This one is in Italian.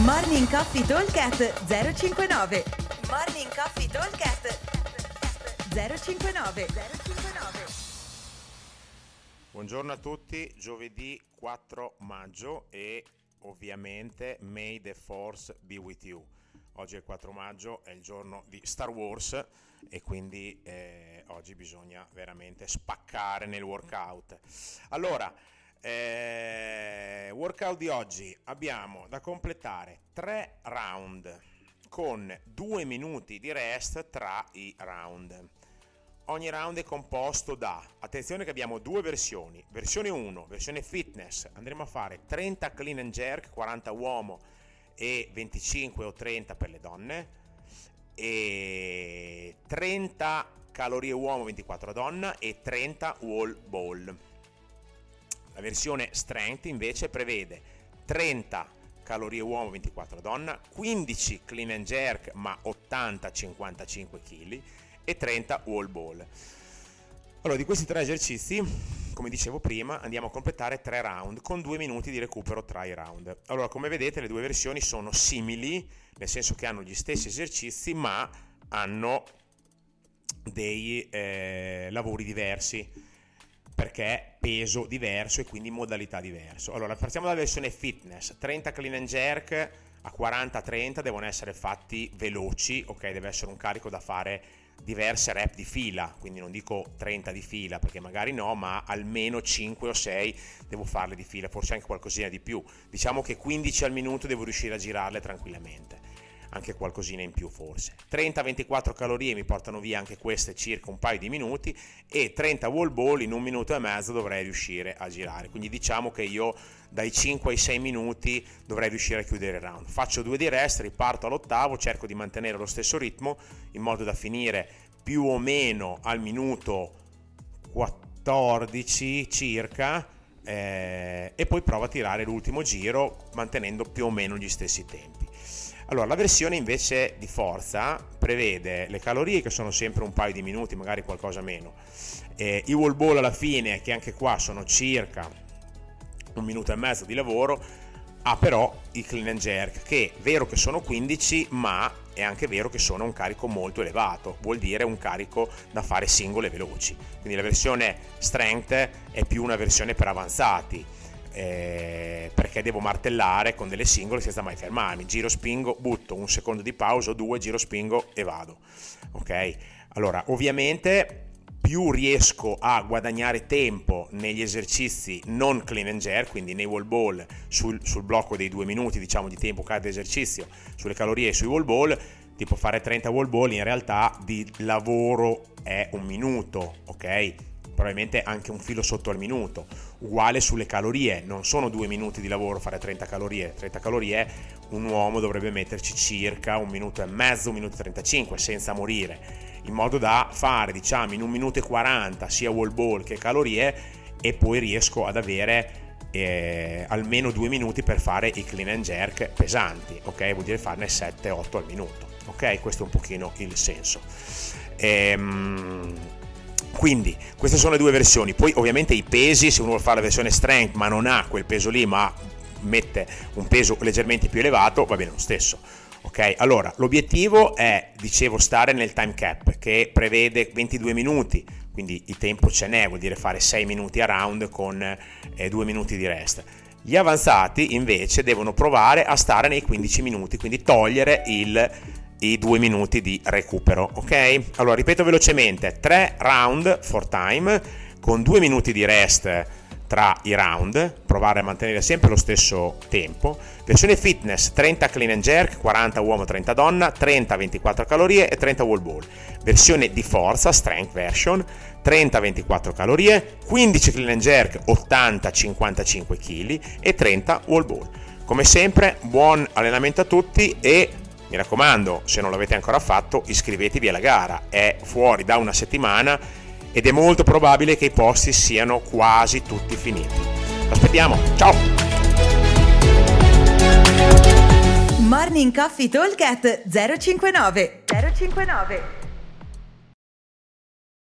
Morning Coffee Talkcast 059 Morning Coffee Talkcast 059 059 Buongiorno a tutti, giovedì 4 maggio e ovviamente May the Force be with you. Oggi è il 4 maggio, è il giorno di Star Wars e quindi eh, oggi bisogna veramente spaccare nel workout. Allora, eh, workout di oggi abbiamo da completare tre round con due minuti di rest tra i round. Ogni round è composto da, attenzione che abbiamo due versioni, versione 1, versione fitness, andremo a fare 30 clean and jerk, 40 uomo e 25 o 30 per le donne, e 30 calorie uomo, 24 donna e 30 wall ball. La versione strength invece prevede 30 calorie uomo, 24 donna, 15 clean and jerk ma 80-55 kg e 30 wall ball. Allora, di questi tre esercizi, come dicevo prima, andiamo a completare tre round con due minuti di recupero tra i round. Allora, come vedete, le due versioni sono simili, nel senso che hanno gli stessi esercizi, ma hanno dei eh, lavori diversi perché peso diverso e quindi modalità diverso. Allora, partiamo dalla versione fitness, 30 clean and jerk a 40-30 devono essere fatti veloci, ok? Deve essere un carico da fare diverse rep di fila, quindi non dico 30 di fila perché magari no, ma almeno 5 o 6 devo farle di fila, forse anche qualcosina di più. Diciamo che 15 al minuto devo riuscire a girarle tranquillamente, anche qualcosina in più forse. 30-24 calorie mi portano via anche queste circa un paio di minuti e 30 wall ball in un minuto e mezzo dovrei riuscire a girare. Quindi diciamo che io dai 5 ai 6 minuti dovrei riuscire a chiudere il round. Faccio due di rest, riparto all'ottavo, cerco di mantenere lo stesso ritmo in modo da finire più o meno al minuto 14 circa eh, e poi provo a tirare l'ultimo giro mantenendo più o meno gli stessi tempi. Allora, la versione invece di forza prevede le calorie che sono sempre un paio di minuti, magari qualcosa meno. Eh, I wall ball alla fine, che anche qua sono circa un minuto e mezzo di lavoro, ha però i clean and jerk, che è vero che sono 15, ma è anche vero che sono un carico molto elevato, vuol dire un carico da fare singole veloci. Quindi la versione strength è più una versione per avanzati. Eh, perché devo martellare con delle singole senza mai fermarmi. Giro, spingo, butto un secondo di pausa, due, giro, spingo e vado. Ok? Allora, ovviamente più riesco a guadagnare tempo negli esercizi non clean and jerk, quindi nei wall ball sul, sul blocco dei due minuti diciamo, di tempo cada esercizio, sulle calorie e sui wall ball, tipo fare 30 wall ball in realtà di lavoro è un minuto, ok? Probabilmente anche un filo sotto al minuto. Uguale sulle calorie, non sono due minuti di lavoro fare 30 calorie. 30 calorie un uomo dovrebbe metterci circa un minuto e mezzo, un minuto e 35 senza morire in modo da fare diciamo in un minuto e 40 sia wall ball che calorie e poi riesco ad avere eh, almeno due minuti per fare i clean and jerk pesanti ok vuol dire farne 7-8 al minuto ok questo è un pochino il senso ehm, quindi queste sono le due versioni. Poi ovviamente i pesi se uno vuole fare la versione strength ma non ha quel peso lì ma mette un peso leggermente più elevato va bene lo stesso. Ok, allora l'obiettivo è, dicevo, stare nel time cap che prevede 22 minuti, quindi il tempo ce n'è, vuol dire fare 6 minuti a round con eh, 2 minuti di rest. Gli avanzati invece devono provare a stare nei 15 minuti, quindi togliere il, i 2 minuti di recupero. Ok? Allora ripeto velocemente: 3 round for time con 2 minuti di rest tra i round, provare a mantenere sempre lo stesso tempo. Versione fitness 30 clean and jerk, 40 uomo, 30 donna, 30-24 calorie e 30 wall ball. Versione di forza, strength version, 30-24 calorie, 15 clean and jerk, 80-55 kg e 30 wall ball. Come sempre, buon allenamento a tutti e mi raccomando, se non l'avete ancora fatto, iscrivetevi alla gara. È fuori da una settimana ed è molto probabile che i posti siano quasi tutti finiti. Aspettiamo, ciao! Morning Coffee Talk 059 059